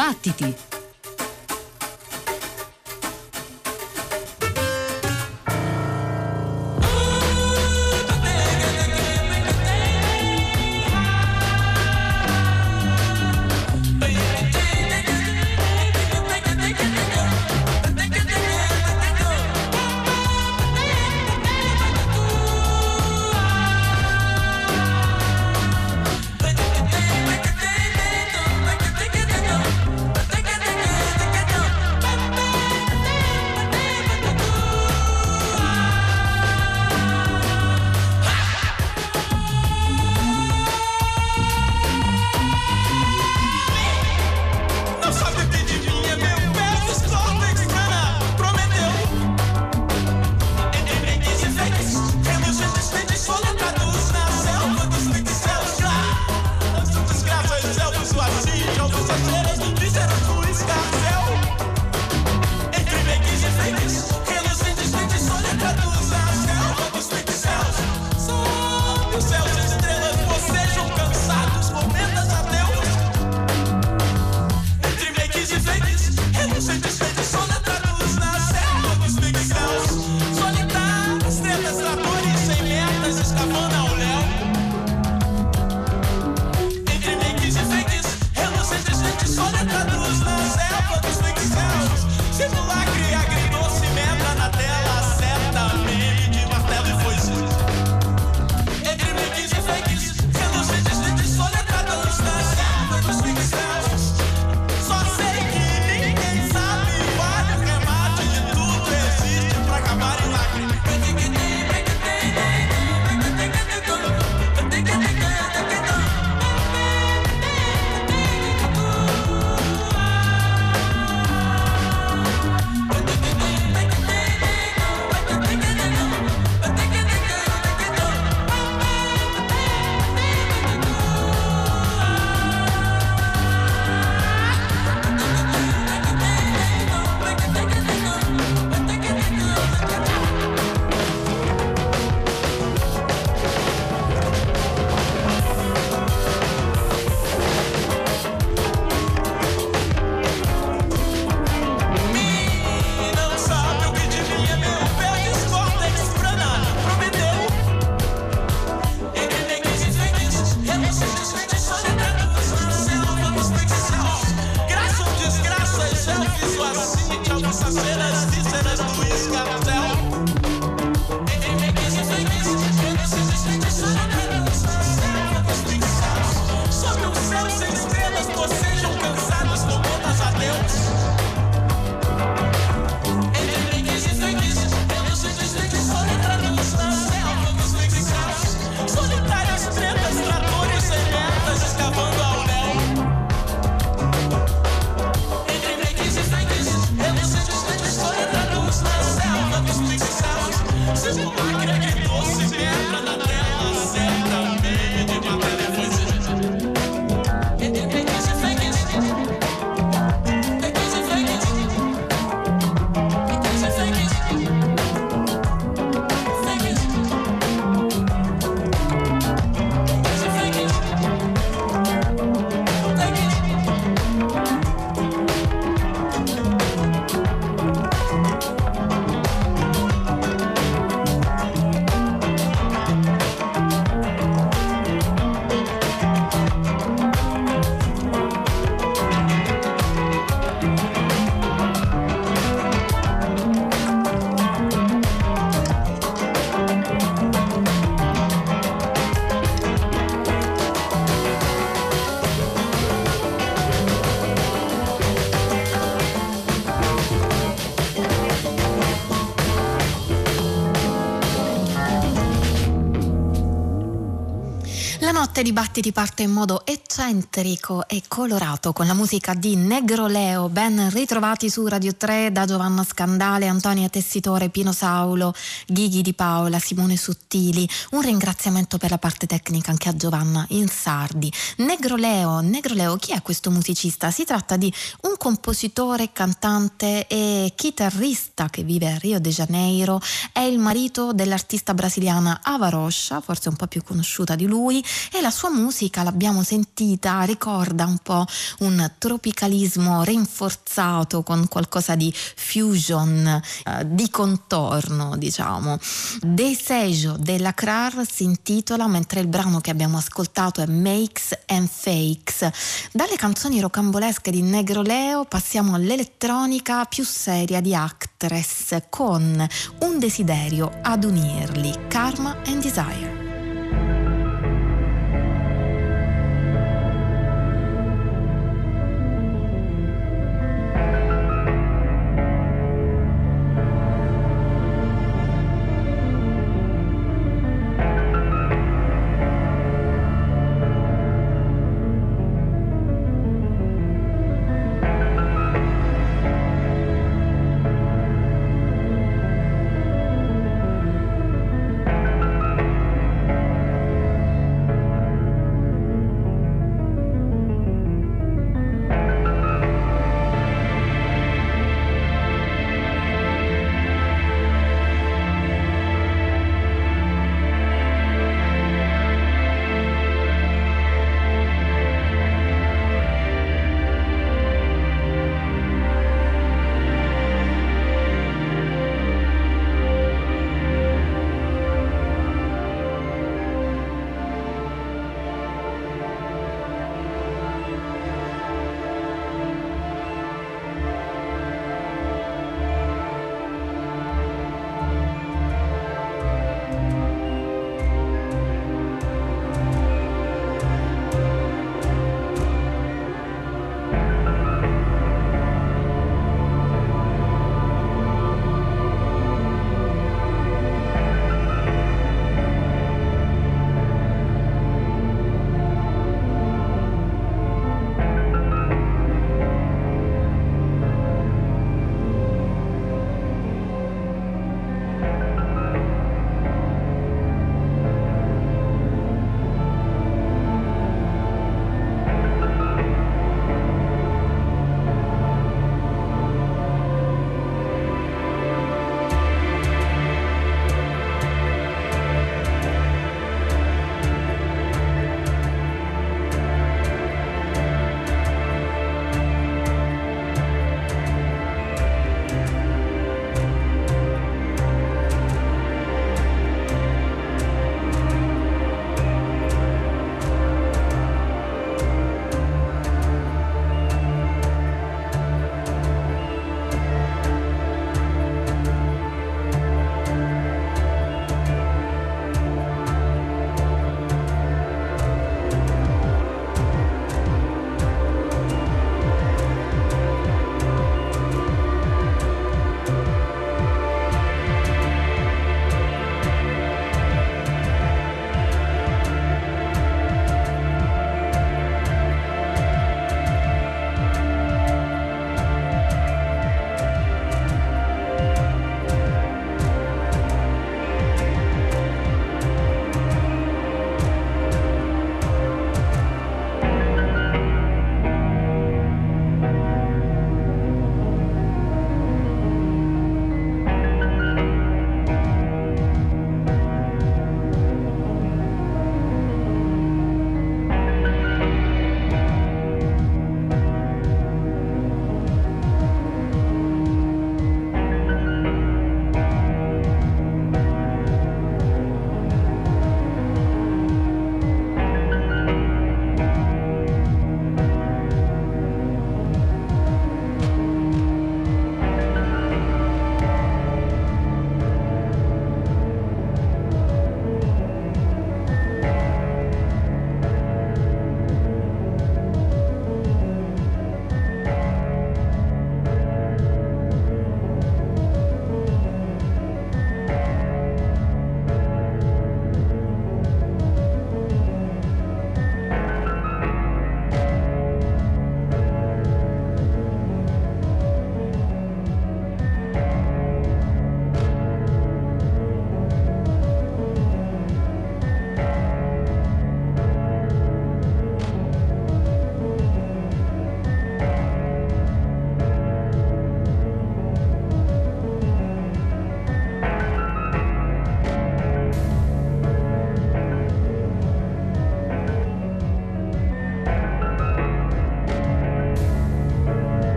Battiti! Di battiti parte in modo eccentrico e colorato con la musica di Negro Leo, ben ritrovati su Radio 3 da Giovanna Scandale, Antonia Tessitore, Pino Saulo, Ghighi di Paola, Simone Suttili. Un ringraziamento per la parte tecnica anche a Giovanna Insardi. Negro Leo, Negro Leo, chi è questo musicista? Si tratta di un compositore, cantante e chitarrista che vive a Rio de Janeiro, è il marito dell'artista brasiliana Ava Rocha, forse un po' più conosciuta di lui, e la sua musica l'abbiamo sentita, ricorda un po' un tropicalismo rinforzato con qualcosa di fusion, eh, di contorno, diciamo. Desejo della Crar si intitola, mentre il brano che abbiamo ascoltato è Makes and Fakes. Dalle canzoni rocambolesche di Negro Leo passiamo all'elettronica più seria di Actress con un desiderio ad unirli, Karma and Desire.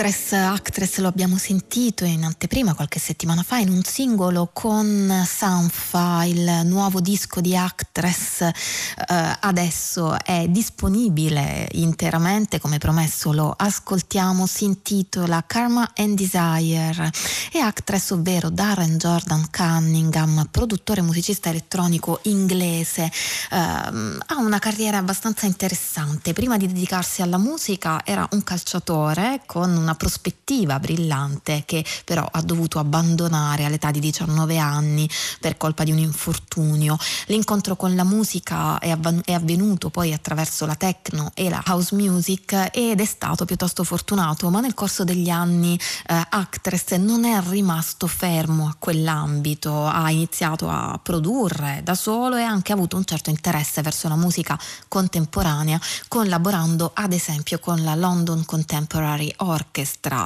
Actress, Actress lo abbiamo sentito in anteprima qualche settimana fa in un singolo con Sanfa, il nuovo disco di Actress eh, adesso è disponibile interamente, come promesso lo ascoltiamo, si intitola Karma and Desire e Actress, ovvero Darren Jordan Cunningham, produttore musicista elettronico inglese, eh, ha una carriera abbastanza interessante. Prima di dedicarsi alla musica era un calciatore con una prospettiva brillante che però ha dovuto abbandonare all'età di 19 anni per colpa di un infortunio. L'incontro con la musica è, avven- è avvenuto poi attraverso la techno e la house music ed è stato piuttosto fortunato, ma nel corso degli anni eh, Actress non è rimasto fermo a quell'ambito, ha iniziato a produrre da solo e ha anche avuto un certo interesse verso la musica contemporanea, collaborando ad esempio con la London Contemporary orchestra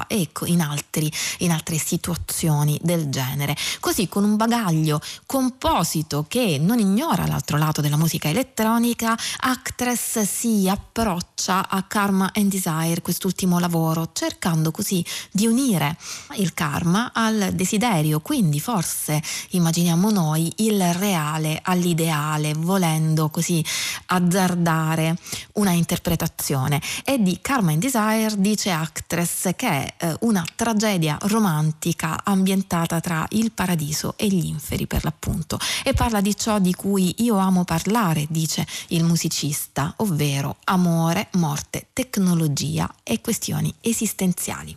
e in, altri, in altre situazioni del genere. Così con un bagaglio composito che non ignora l'altro lato della musica elettronica, Actress si approccia a Karma and Desire, quest'ultimo lavoro, cercando così di unire il karma al desiderio, quindi forse immaginiamo noi il reale all'ideale, volendo così azzardare una interpretazione. E di Karma and Desire dice Actress che è eh, una tragedia romantica ambientata tra il paradiso e gli inferi per l'appunto e parla di ciò di cui io amo parlare, dice il musicista, ovvero amore, morte, tecnologia e questioni esistenziali.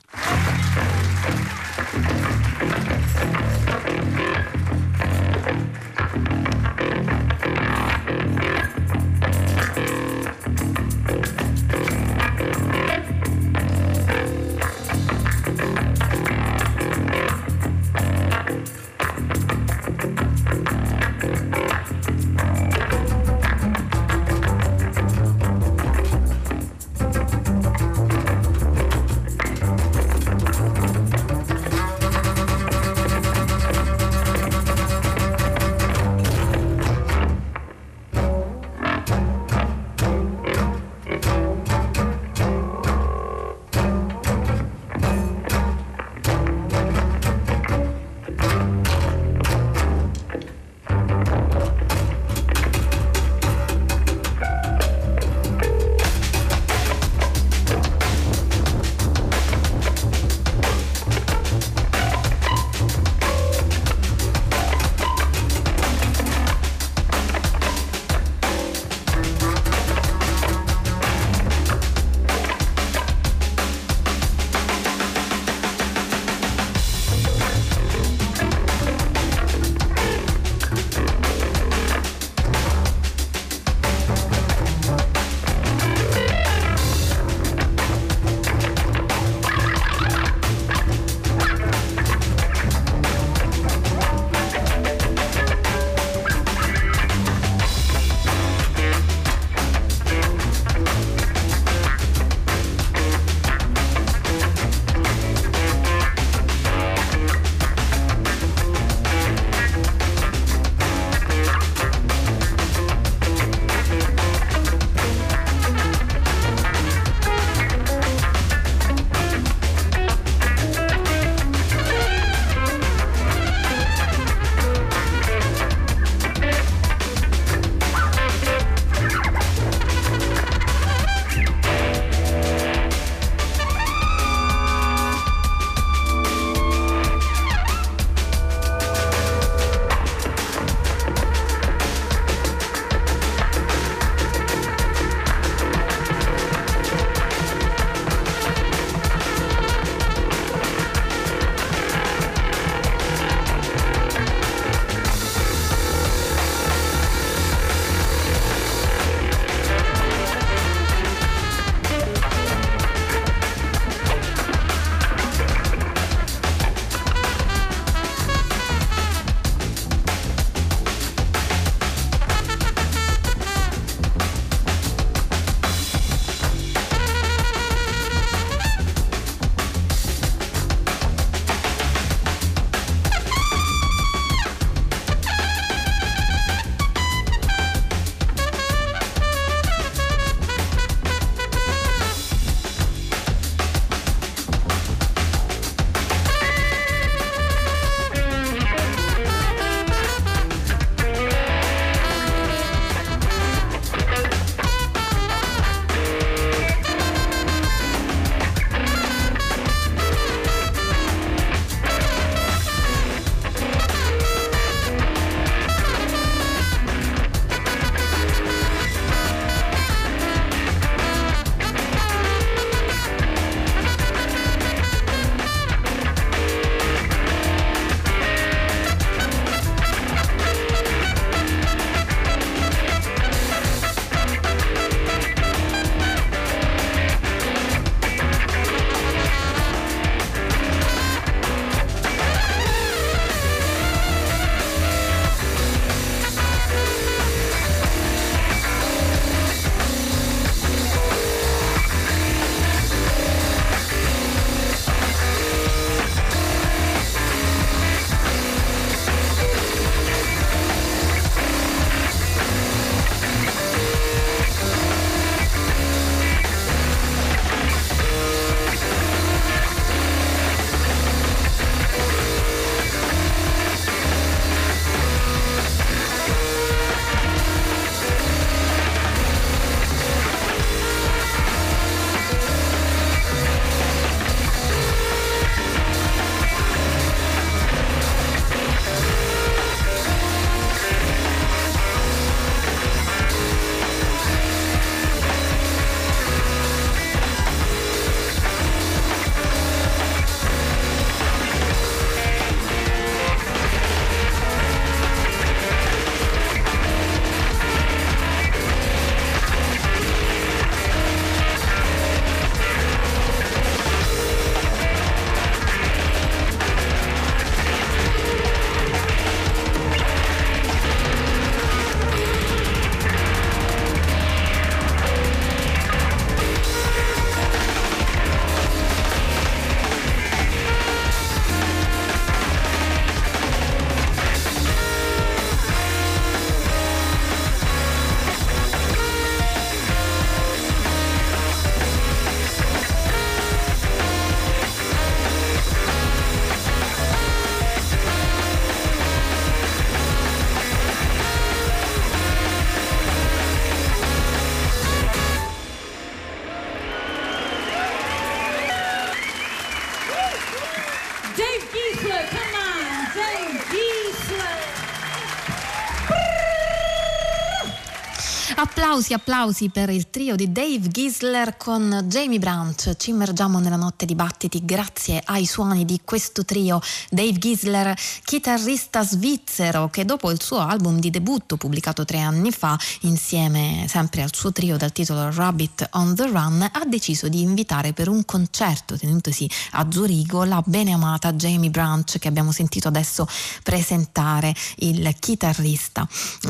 Applausi, applausi per il trio di Dave Gisler con Jamie Branch. Ci immergiamo nella notte di battiti grazie ai suoni di questo trio. Dave Gisler, chitarrista svizzero che dopo il suo album di debutto pubblicato tre anni fa, insieme sempre al suo trio dal titolo Rabbit on the Run, ha deciso di invitare per un concerto tenutosi a Zurigo la beneamata Jamie Branch che abbiamo sentito adesso presentare il chitarrista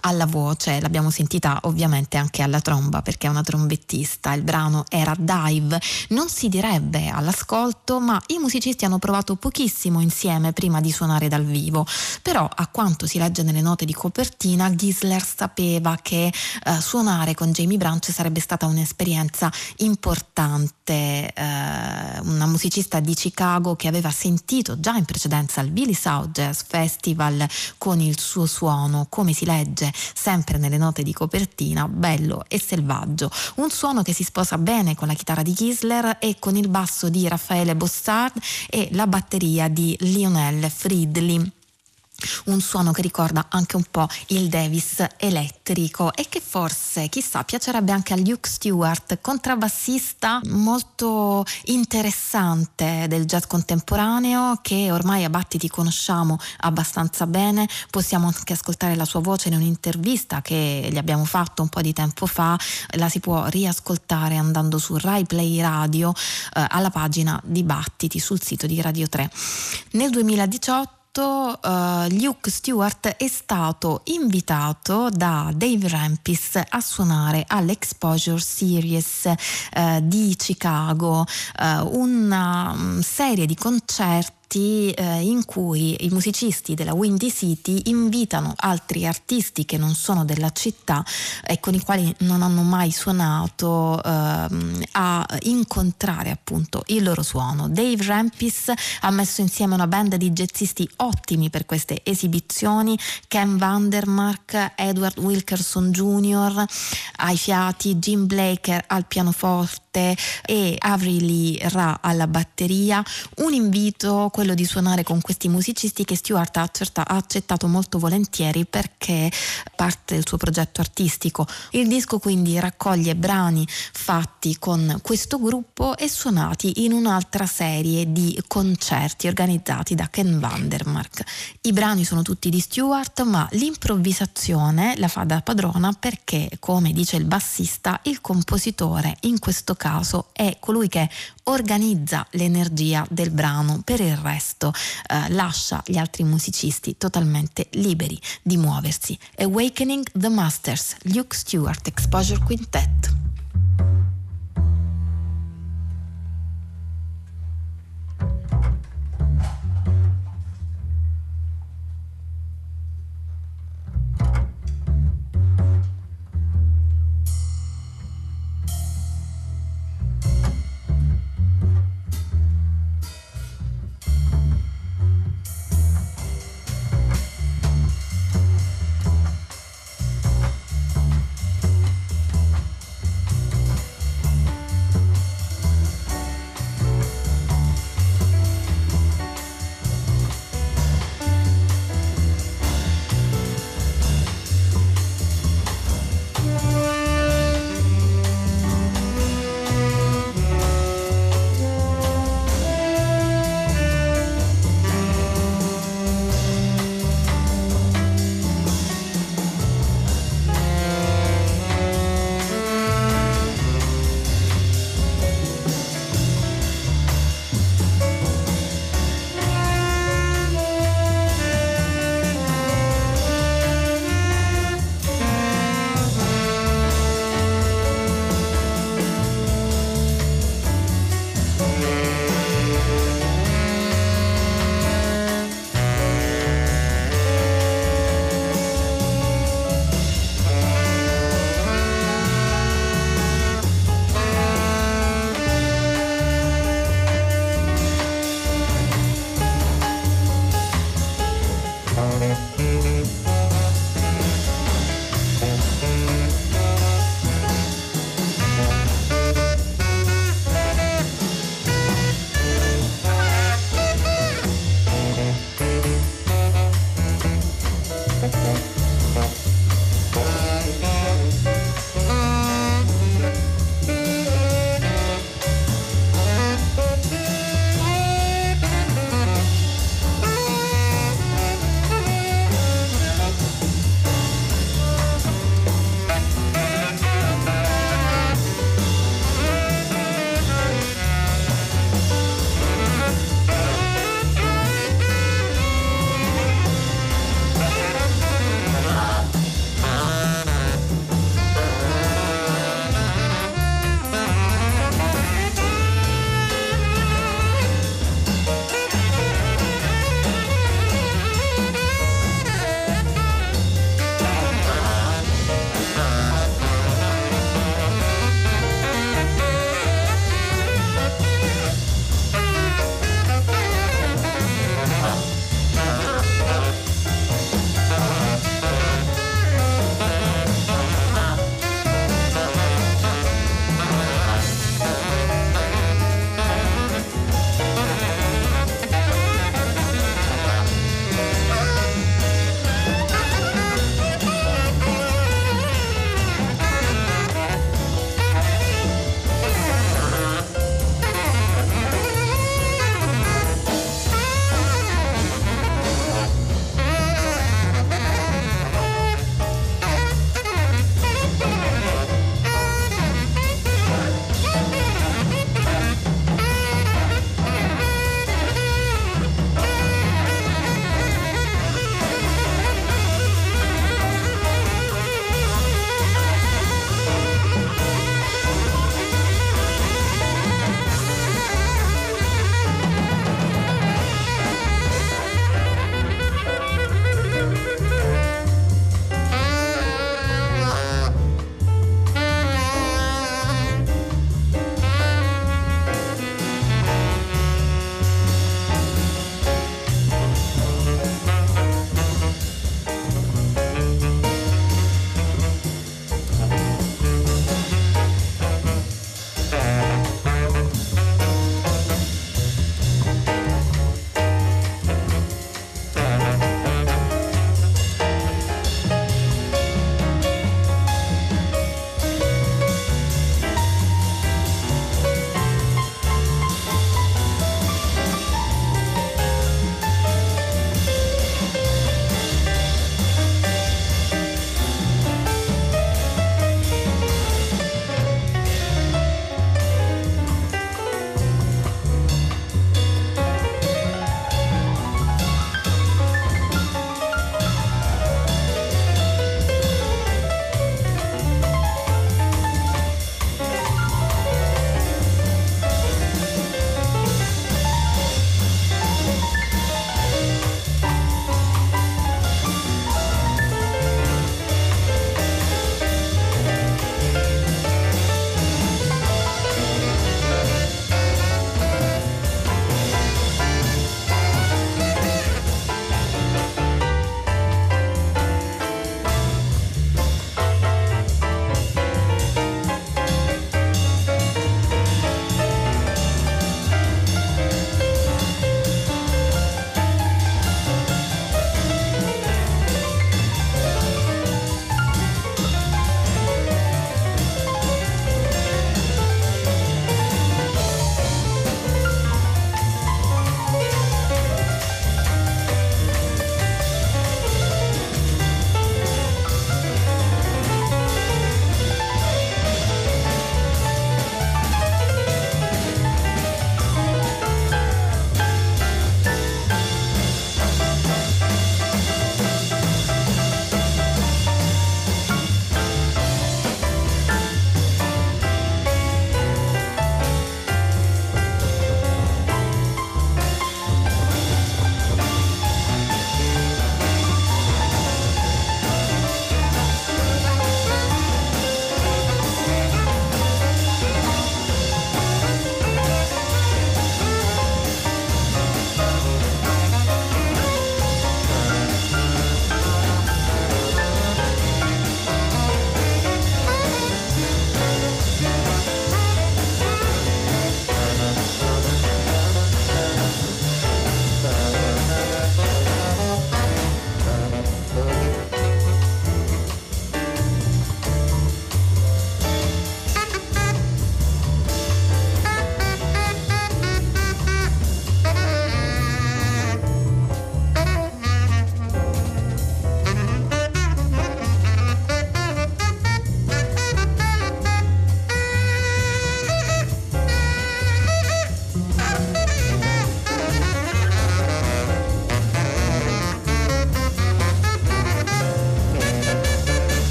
alla voce. L'abbiamo sentita ovviamente ovviamente anche alla tromba perché è una trombettista. Il brano era Dive, non si direbbe all'ascolto, ma i musicisti hanno provato pochissimo insieme prima di suonare dal vivo. Però a quanto si legge nelle note di copertina, Gisler sapeva che eh, suonare con Jamie Branch sarebbe stata un'esperienza importante. Eh, una musicista di Chicago che aveva sentito già in precedenza al Billy South Jazz Festival con il suo suono, come si legge sempre nelle note di copertina Argentina, bello e selvaggio, un suono che si sposa bene con la chitarra di Gisler e con il basso di Raffaele Bossard e la batteria di Lionel Fridley un suono che ricorda anche un po' il Davis elettrico e che forse, chissà, piacerebbe anche a Luke Stewart, contrabbassista molto interessante del jazz contemporaneo che ormai a Battiti conosciamo abbastanza bene, possiamo anche ascoltare la sua voce in un'intervista che gli abbiamo fatto un po' di tempo fa, la si può riascoltare andando su Rai Play Radio eh, alla pagina di Battiti sul sito di Radio 3. Nel 2018 uh, Luke Stewart è stato invitato da Dave Rampis a suonare all'Exposure Series uh, di Chicago, uh, una um, serie di concerti progetti eh, in cui i musicisti della Windy City invitano altri artisti che non sono della città e con i quali non hanno mai suonato ehm, a incontrare appunto il loro suono. Dave Rampis ha messo insieme una band di jazzisti ottimi per queste esibizioni, Ken Vandermark, Edward Wilkerson Jr. ai fiati, Jim Blaker al pianoforte e Avril Ra alla batteria. Un invito quello di suonare con questi musicisti che Stewart ha, accettato molto volentieri perché parte del suo progetto artistico. Il disco quindi raccoglie brani fatti con questo gruppo e suonati in un'altra serie di concerti organizzati da Ken Vandermark. I brani sono tutti di Stewart, ma l'improvvisazione la fa da padrona perché, come dice il bassista, il compositore in questo caso è colui che organizza l'energia del brano, per il resto eh, lascia gli altri musicisti totalmente liberi di muoversi. Awakening the Masters, Luke Stewart, Exposure Quintet.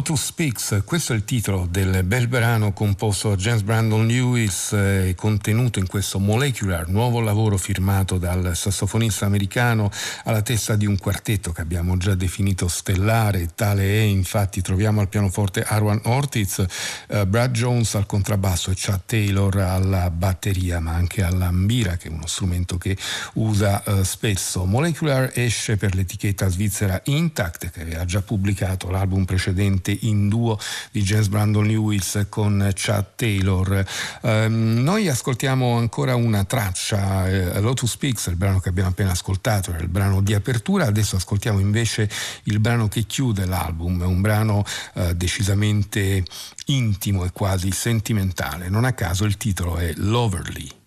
Lotus Speaks, questo è il titolo del bel brano composto da James Brandon Lewis e contenuto in questo Molecular, nuovo lavoro firmato dal sassofonista americano alla testa di un quartetto che abbiamo già definito stellare, tale è infatti troviamo al pianoforte Arwan Ortiz, uh, Brad Jones al contrabbasso e Chad Taylor alla batteria ma anche all'ambira che è uno strumento che usa uh, spesso. Molecular esce per l'etichetta svizzera Intact che aveva già pubblicato l'album precedente precedente in duo di James Brandon Lewis con Chad Taylor. Um, noi ascoltiamo ancora una traccia, eh, Lotus Speaks, il brano che abbiamo appena ascoltato, era il brano di apertura, adesso ascoltiamo invece il brano che chiude l'album, è un brano eh, decisamente intimo e quasi sentimentale, non a caso il titolo è Loverly.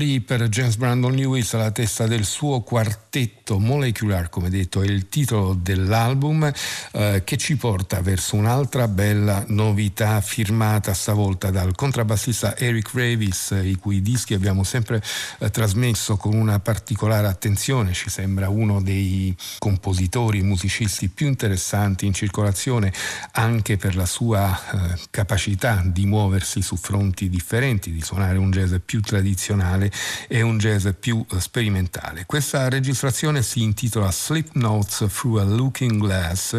Loverly per James Brandon Lewis alla testa del suo quartetto Molecular, come detto, è il titolo dell'album eh, che ci porta verso un'altra bella novità firmata stavolta dal contrabbassista Eric Ravis, i cui dischi abbiamo sempre eh, trasmesso con una particolare attenzione, ci sembra uno dei compositori, musicisti più interessanti in circolazione anche per la sua eh, capacità di muoversi su fronti differenti, di suonare un jazz più tradizionale tradizionale e un jazz più eh, sperimentale. Questa registrazione si intitola Slip Notes Through a Looking Glass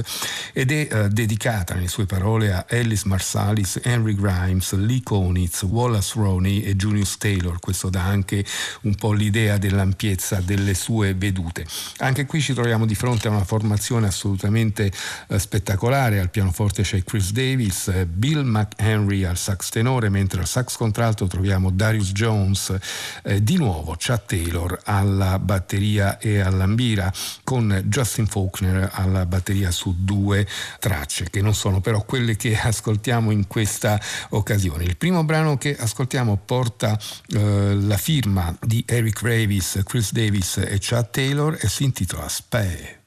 ed è eh, dedicata nelle sue parole a Alice Marsalis, Henry Grimes, Lee Konitz, Wallace Roney e Junius Taylor. Questo dà anche un po' l'idea dell'ampiezza delle sue vedute. Anche qui ci troviamo di fronte a una formazione assolutamente eh, spettacolare. Al pianoforte c'è Chris Davis, eh, Bill McHenry al sax tenore, mentre al sax contralto troviamo Darius Jones, eh, di nuovo Chad Taylor alla batteria e all'ambira, con Justin Faulkner alla batteria su due tracce, che non sono però quelle che ascoltiamo in questa occasione. Il primo brano che ascoltiamo porta eh, la firma di Eric Ravis, Chris Davis e Chad Taylor e si intitola Spare.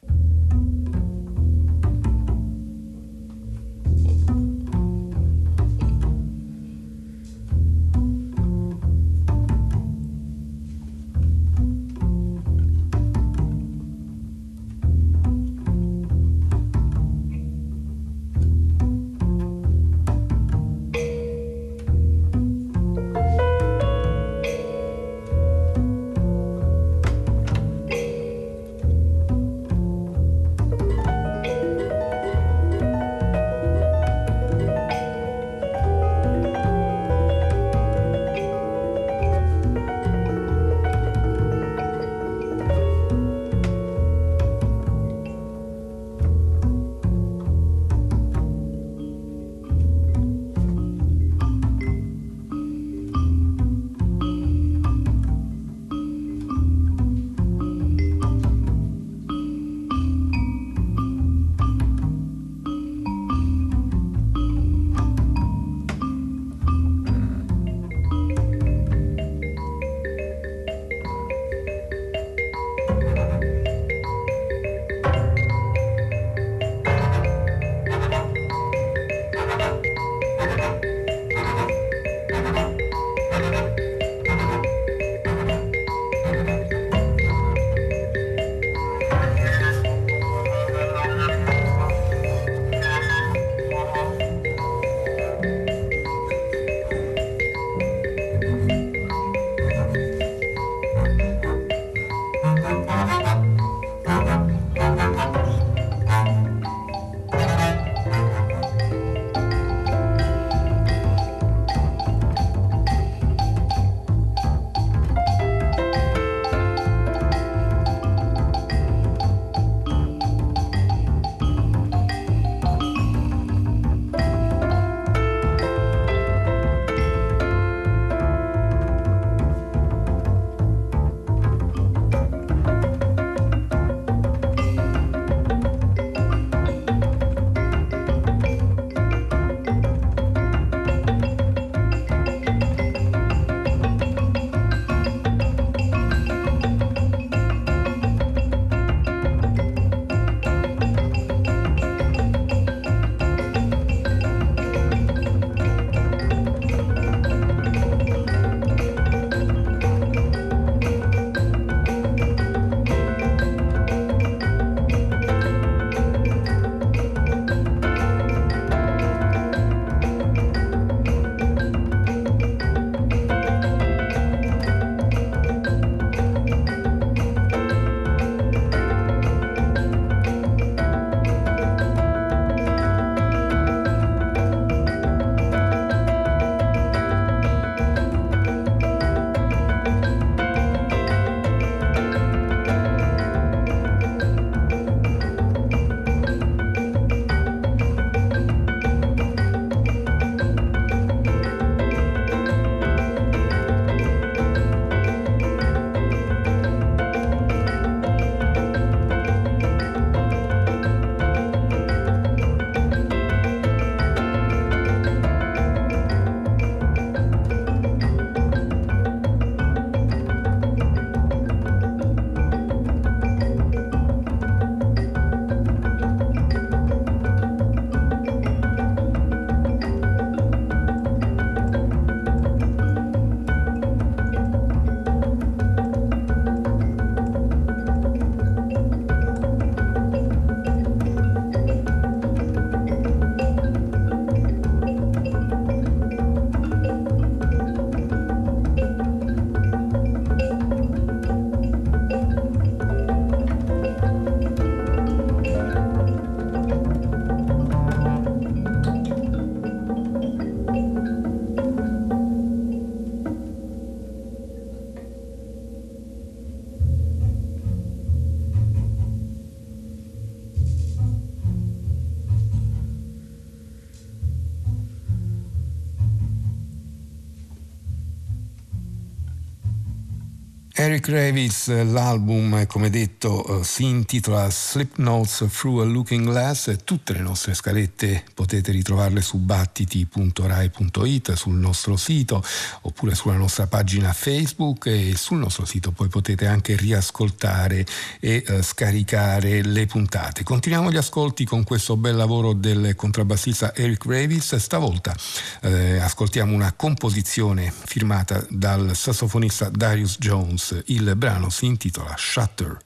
Revis, l'album come detto eh, si intitola Slip Notes Through a Looking Glass, tutte le nostre scalette potete ritrovarle su battiti.rai.it sul nostro sito oppure sulla nostra pagina Facebook e sul nostro sito poi potete anche riascoltare e eh, scaricare le puntate. Continuiamo gli ascolti con questo bel lavoro del contrabbassista Eric Revis, stavolta eh, ascoltiamo una composizione firmata dal sassofonista Darius Jones il brano si intitola Shutter.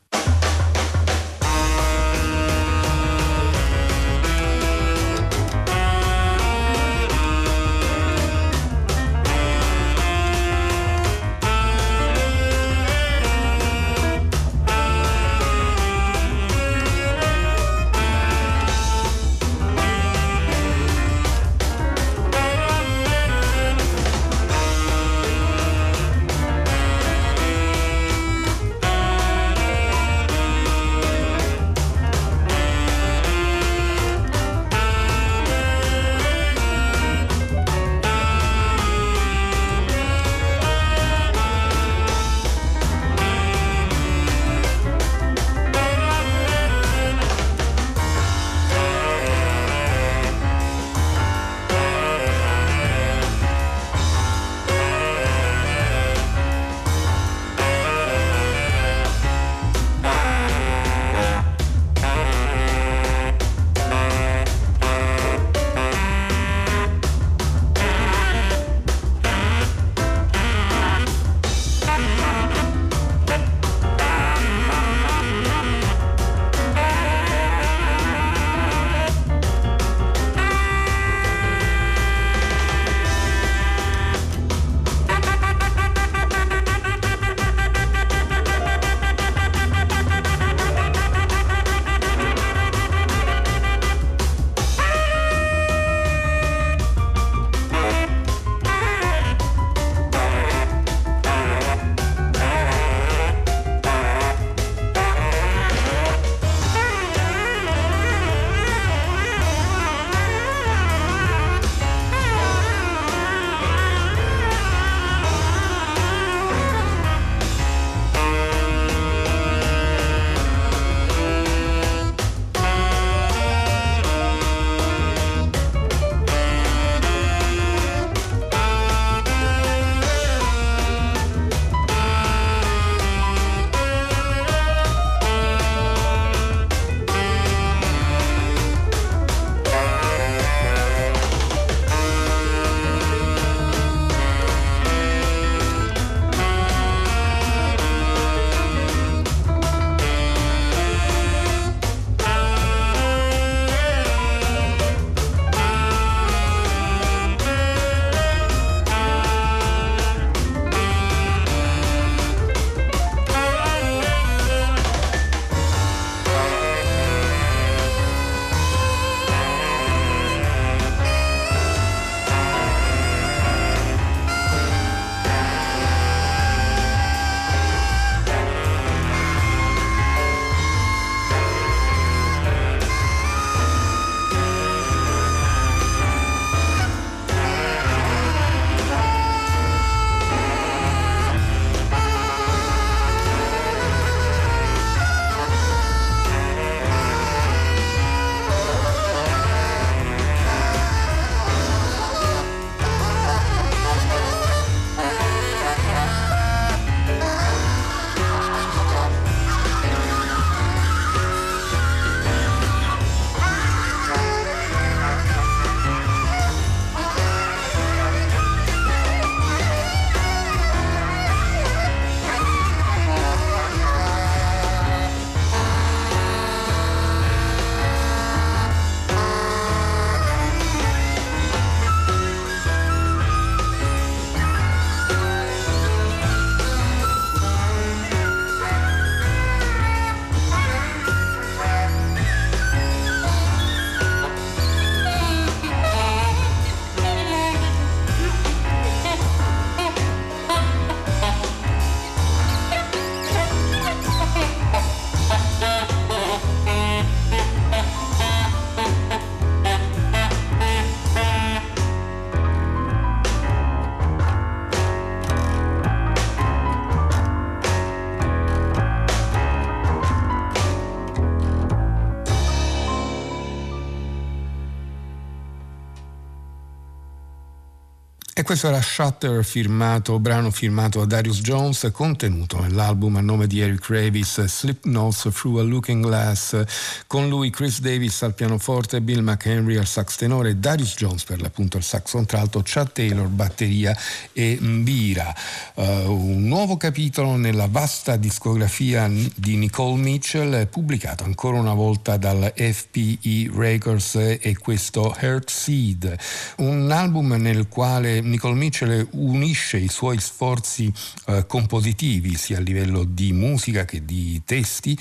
E questo era Shutter, firmato, brano firmato da Darius Jones, contenuto nell'album a nome di Eric Ravis, Slip Notes Through a Looking Glass, con lui Chris Davis al pianoforte, Bill McHenry al sax tenore, Darius Jones per l'appunto al sax contralto, Chad Taylor batteria e Mbira. Uh, un nuovo capitolo nella vasta discografia di Nicole Mitchell, pubblicato ancora una volta dal FPE Records e questo Heart Seed, un album nel quale Nicole Mitchell unisce i suoi sforzi eh, compositivi sia a livello di musica che di testi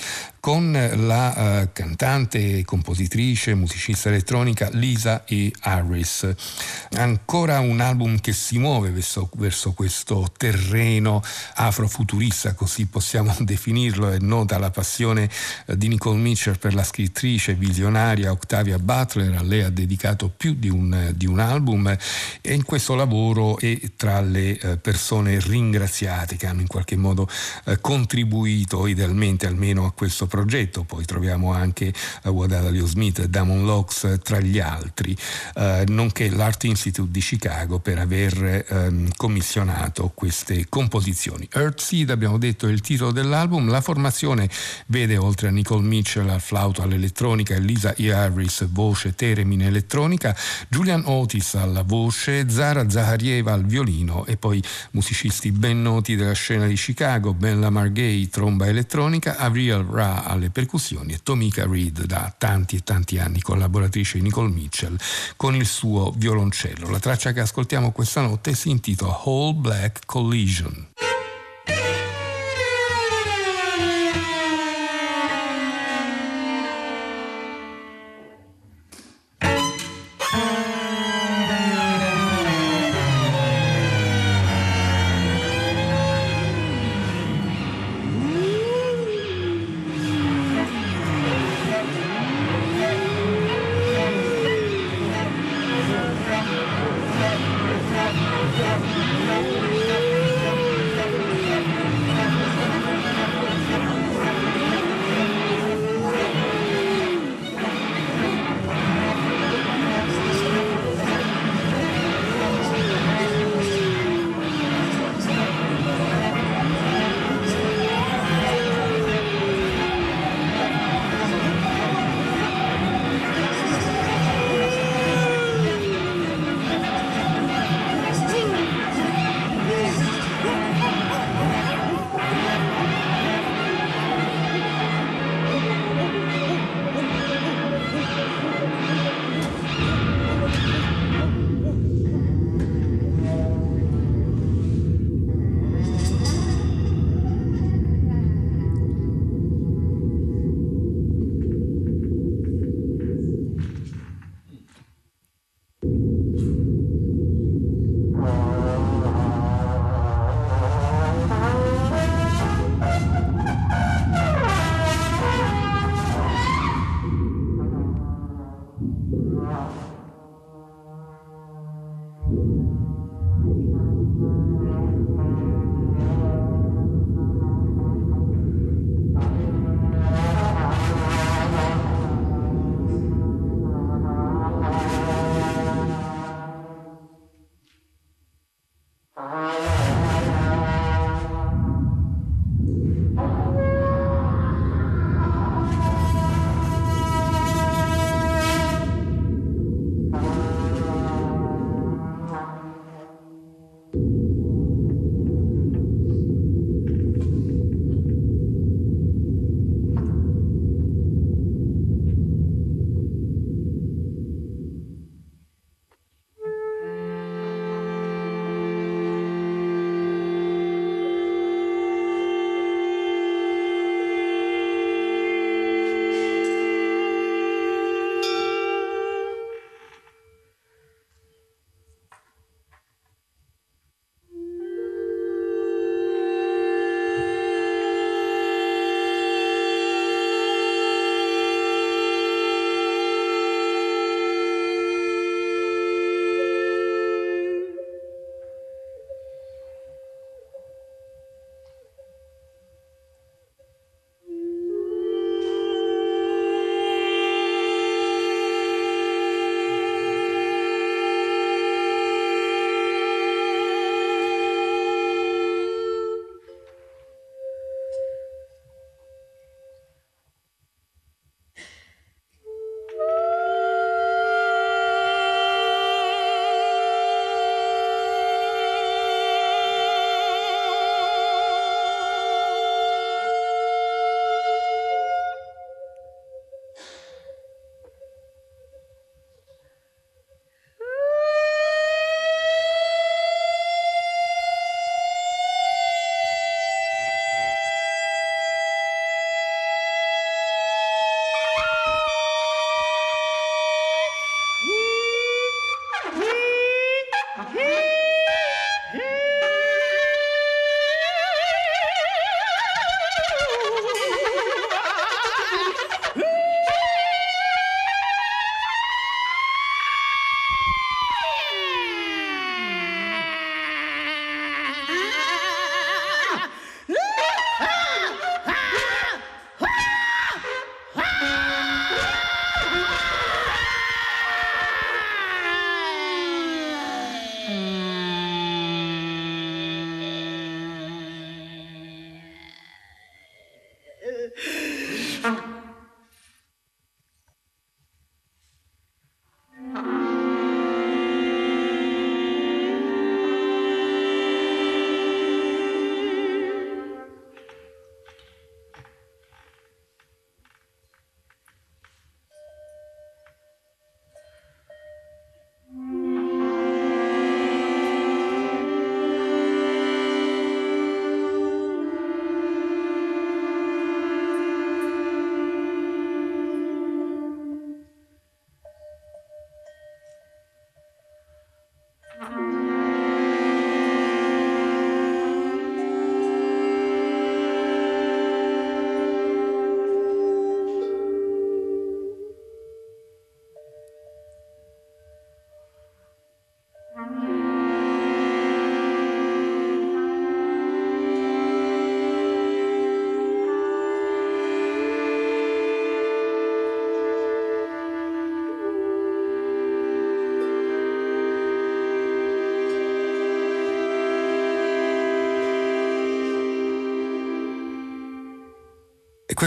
con la uh, cantante, compositrice, musicista elettronica Lisa E. Harris. Ancora un album che si muove verso, verso questo terreno afrofuturista, così possiamo definirlo, è nota la passione uh, di Nicole Mitchell per la scrittrice visionaria Octavia Butler, a lei ha dedicato più di un, di un album e in questo lavoro è tra le uh, persone ringraziate che hanno in qualche modo contribuito idealmente almeno a questo progetto progetto, poi troviamo anche Wadada Leo Smith Damon Locks uh, tra gli altri, uh, nonché l'Art Institute di Chicago per aver um, commissionato queste composizioni. Earthseed, abbiamo detto, è il titolo dell'album, la formazione vede oltre a Nicole Mitchell al flauto all'elettronica e Lisa E. Harris voce teremine elettronica, Julian Otis alla voce, Zara Zaharieva al violino e poi musicisti ben noti della scena di Chicago, Ben Lamar Gay, tromba elettronica, Avril Ra alle percussioni e Tomika Reed da tanti e tanti anni collaboratrice di Nicole Mitchell con il suo violoncello. La traccia che ascoltiamo questa notte si intitola Whole Black Collision.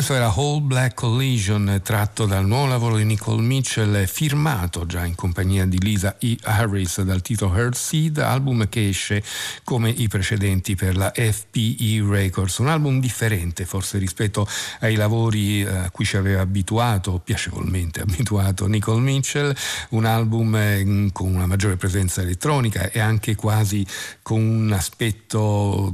Questo era Whole Black Collision tratto dal nuovo lavoro di Nicole Mitchell firmato già in compagnia di Lisa E. Harris dal titolo Heart Seed, album che esce come i precedenti per la FPE Records, un album differente forse rispetto ai lavori eh, a cui ci aveva abituato, piacevolmente abituato Nicole Mitchell, un album eh, con una maggiore presenza elettronica e anche quasi con un aspetto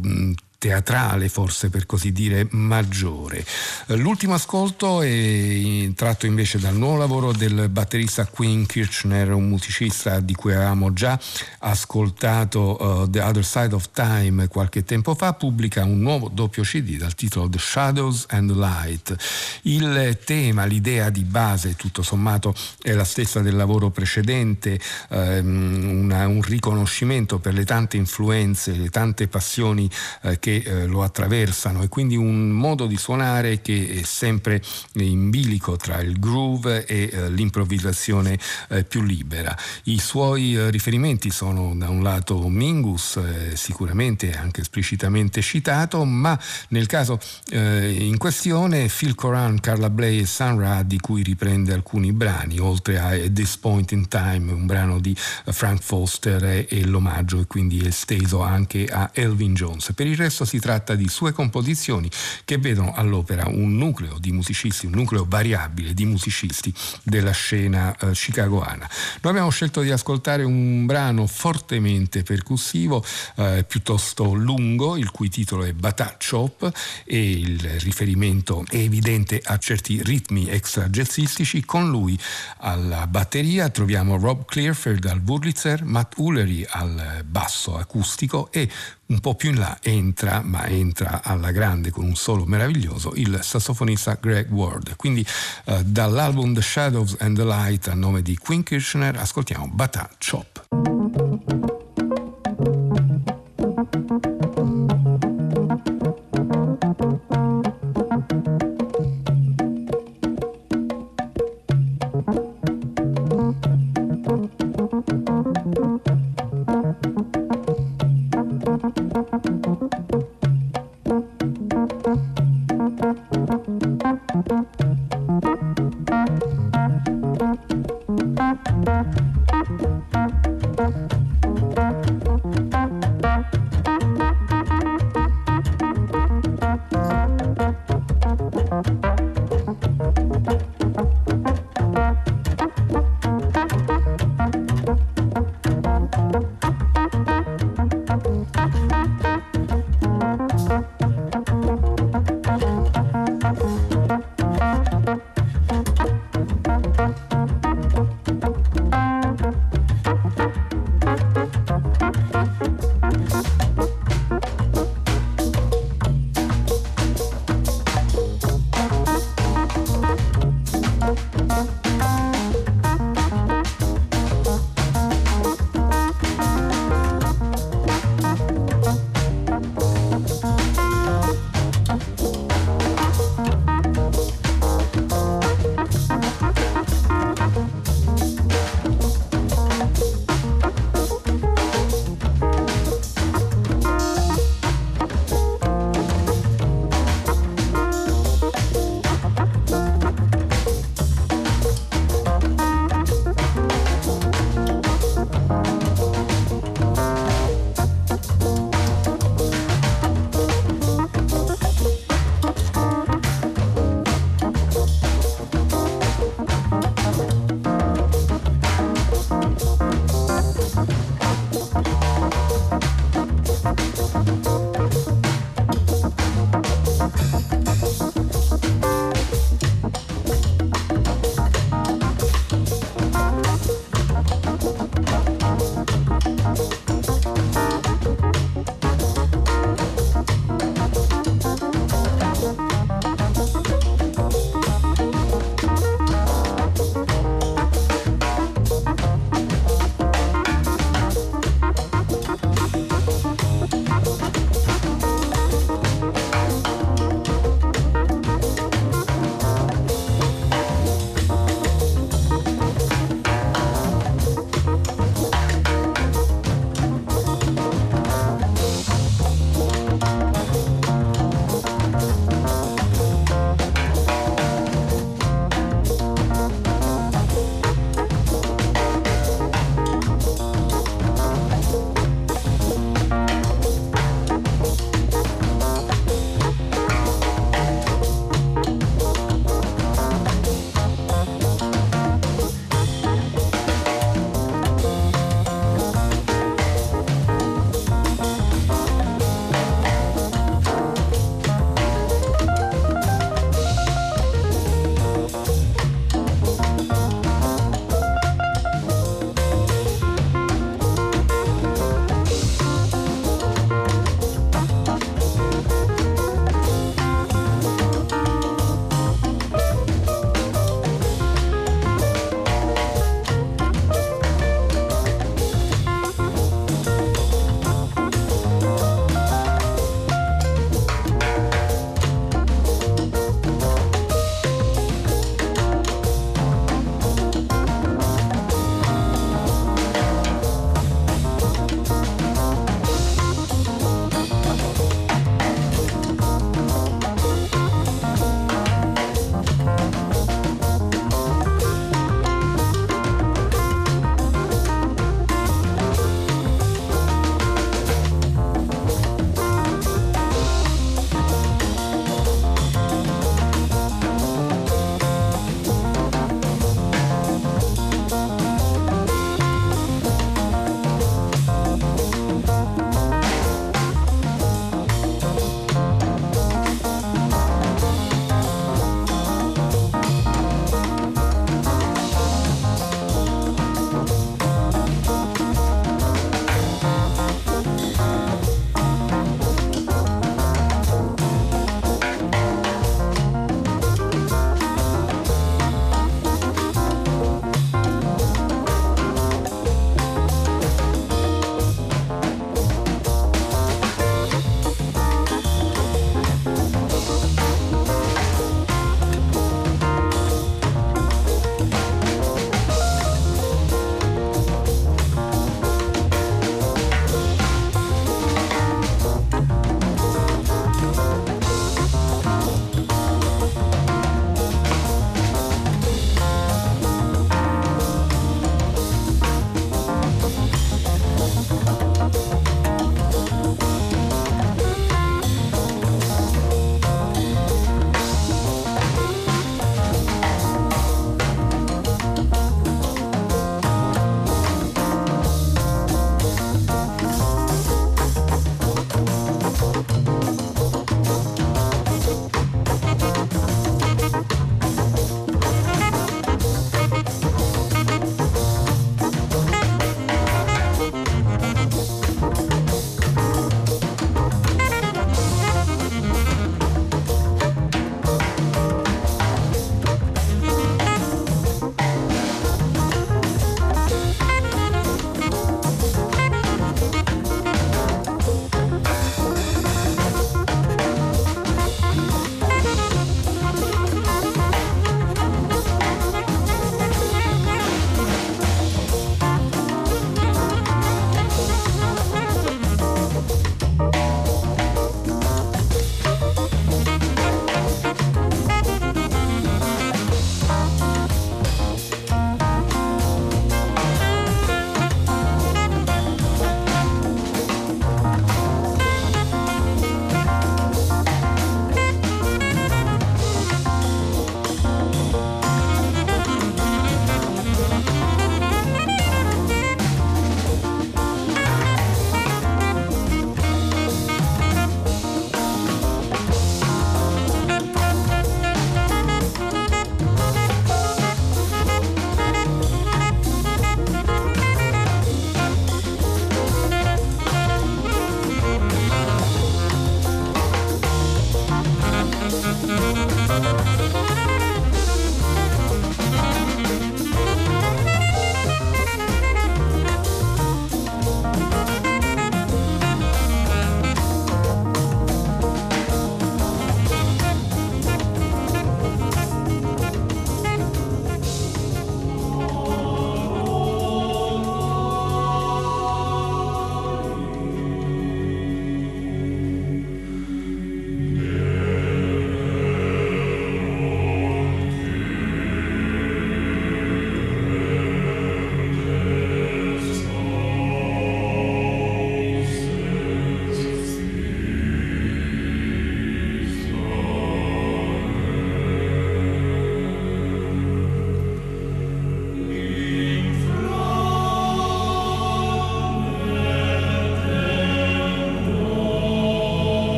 teatrale, forse per così dire, maggiore. L'ultimo ascolto è tratto invece dal nuovo lavoro del batterista Quinn Kirchner, un musicista di cui avevamo già ascoltato uh, The Other Side of Time qualche tempo fa, pubblica un nuovo doppio CD dal titolo The Shadows and Light. Il tema, l'idea di base, tutto sommato, è la stessa del lavoro precedente, um, una, un riconoscimento per le tante influenze, le tante passioni uh, che eh, lo attraversano e quindi un modo di suonare che è sempre in bilico tra il groove e eh, l'improvvisazione eh, più libera. I suoi eh, riferimenti sono da un lato Mingus, eh, sicuramente anche esplicitamente citato, ma nel caso eh, in questione Phil Coran, Carla Bley e Sun Ra di cui riprende alcuni brani, oltre a This Point in Time, un brano di Frank Foster e, e l'omaggio e quindi esteso anche a Elvin Jones. Per il resto spesso si tratta di sue composizioni che vedono all'opera un nucleo di musicisti, un nucleo variabile di musicisti della scena eh, chicagoana. Noi abbiamo scelto di ascoltare un brano fortemente percussivo, eh, piuttosto lungo, il cui titolo è Bata Chop e il riferimento è evidente a certi ritmi extra jazzistici. Con lui alla batteria troviamo Rob Clearfield al Wurlitzer, Matt Ullery al basso acustico e un po' più in là entra, ma entra alla grande con un solo meraviglioso, il sassofonista Greg Ward. Quindi eh, dall'album The Shadows and the Light a nome di Quinn Kirchner ascoltiamo Bata Chop.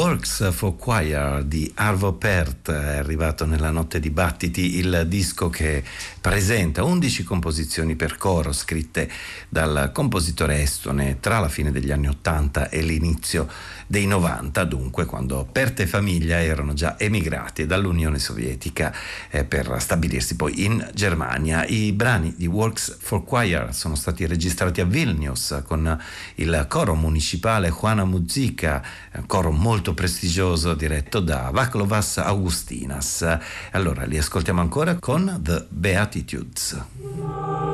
Works for Choir di Arvo Pärt è arrivato nella notte di battiti, il disco che presenta 11 composizioni per coro scritte dal compositore estone tra la fine degli anni 80 e l'inizio dei 90, dunque quando Pärt e famiglia erano già emigrati dall'Unione Sovietica eh, per stabilirsi poi in Germania. I brani di Works for Choir sono stati registrati a Vilnius con il coro municipale Juana Muzica, coro molto prestigioso diretto da Vaclovas Augustinas. Allora li ascoltiamo ancora con The Beatitudes.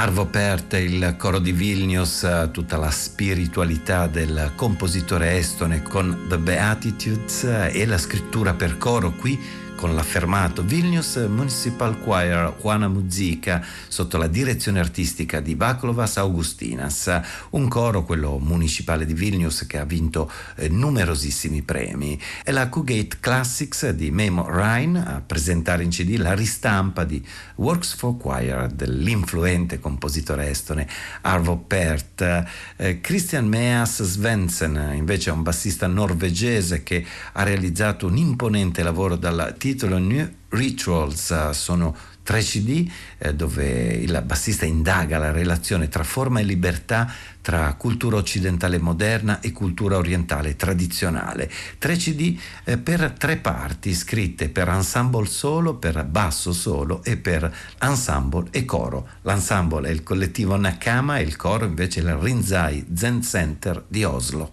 Arvo Pärt, il coro di Vilnius, tutta la spiritualità del compositore estone con The Beatitudes e la scrittura per coro qui con l'affermato Vilnius Municipal Choir Juana Muzica sotto la direzione artistica di Vaclovas Augustinas, un coro, quello municipale di Vilnius, che ha vinto eh, numerosissimi premi. E la Cugate Classics di Memo Ryan a presentare in CD la ristampa di Works for Choir dell'influente compositore estone Arvo Pärt. Eh, Christian Meas Svensson invece è un bassista norvegese che ha realizzato un imponente lavoro dal titolo New Rituals, sono tre CD eh, dove il bassista indaga la relazione tra forma e libertà, tra cultura occidentale moderna e cultura orientale tradizionale. Tre CD eh, per tre parti scritte per ensemble solo, per basso solo e per ensemble e coro. L'ensemble è il collettivo Nakama e il coro invece è il Rinzai Zen Center di Oslo.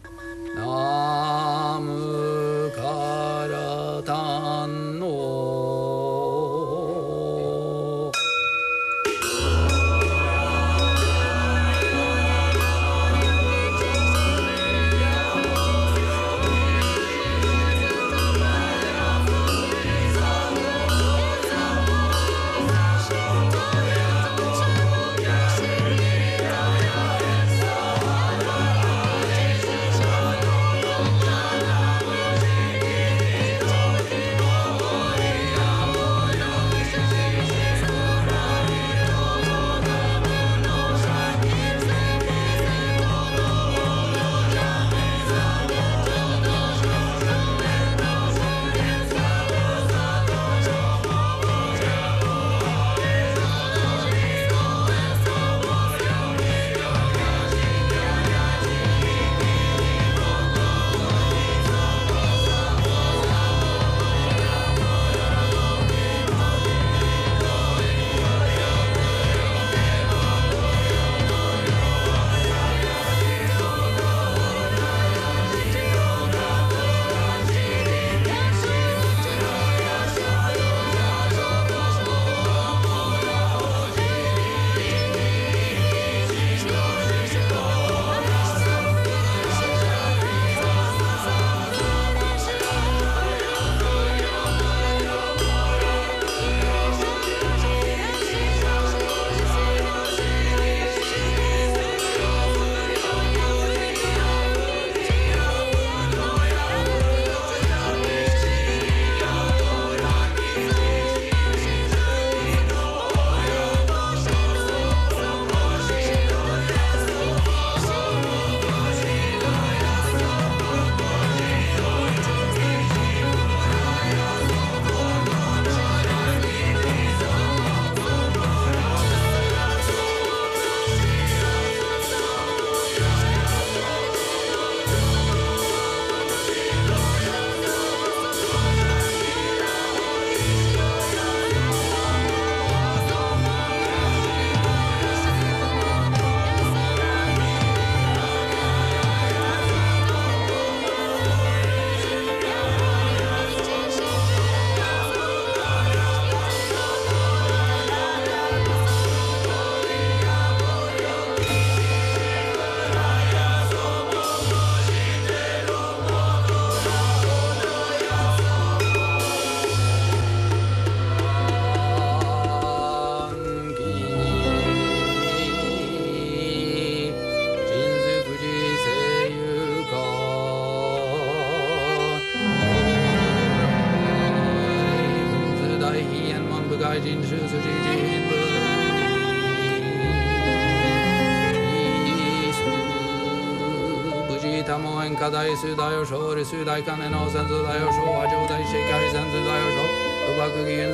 Cada vez soy tuyo sol y soy tay canal, no sé si soy tuyo sol. Bajo de ti se cae, y soy tuyo sol. Tú vas curio en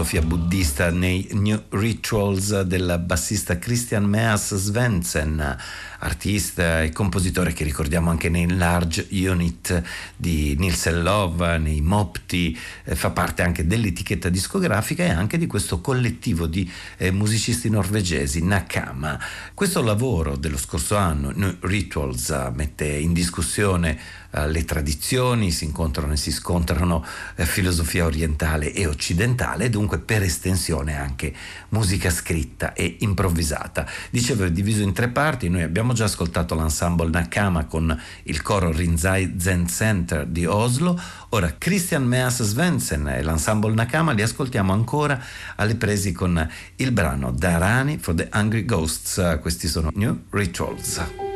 filosofia buddista nei New Rituals del bassista Christian Meas Svensson, artista e compositore che ricordiamo anche nei Large Unit di Nilsen Love, nei Mopti, eh, fa parte anche dell'etichetta discografica e anche di questo collettivo di eh, musicisti norvegesi, Nakama. Questo lavoro dello scorso anno, New Rituals, mette in discussione eh, le tradizioni, si incontrano e si scontrano eh, filosofia orientale e occidentale dunque per estensione anche musica scritta e improvvisata. Dicevo è diviso in tre parti, noi abbiamo già ascoltato l'ensemble Nakama con il coro Rinzai Zen Center di Oslo, ora Christian Meas Svensson e l'ensemble Nakama li ascoltiamo ancora alle presi con il brano Darani for the Hungry Ghosts, questi sono New Rituals.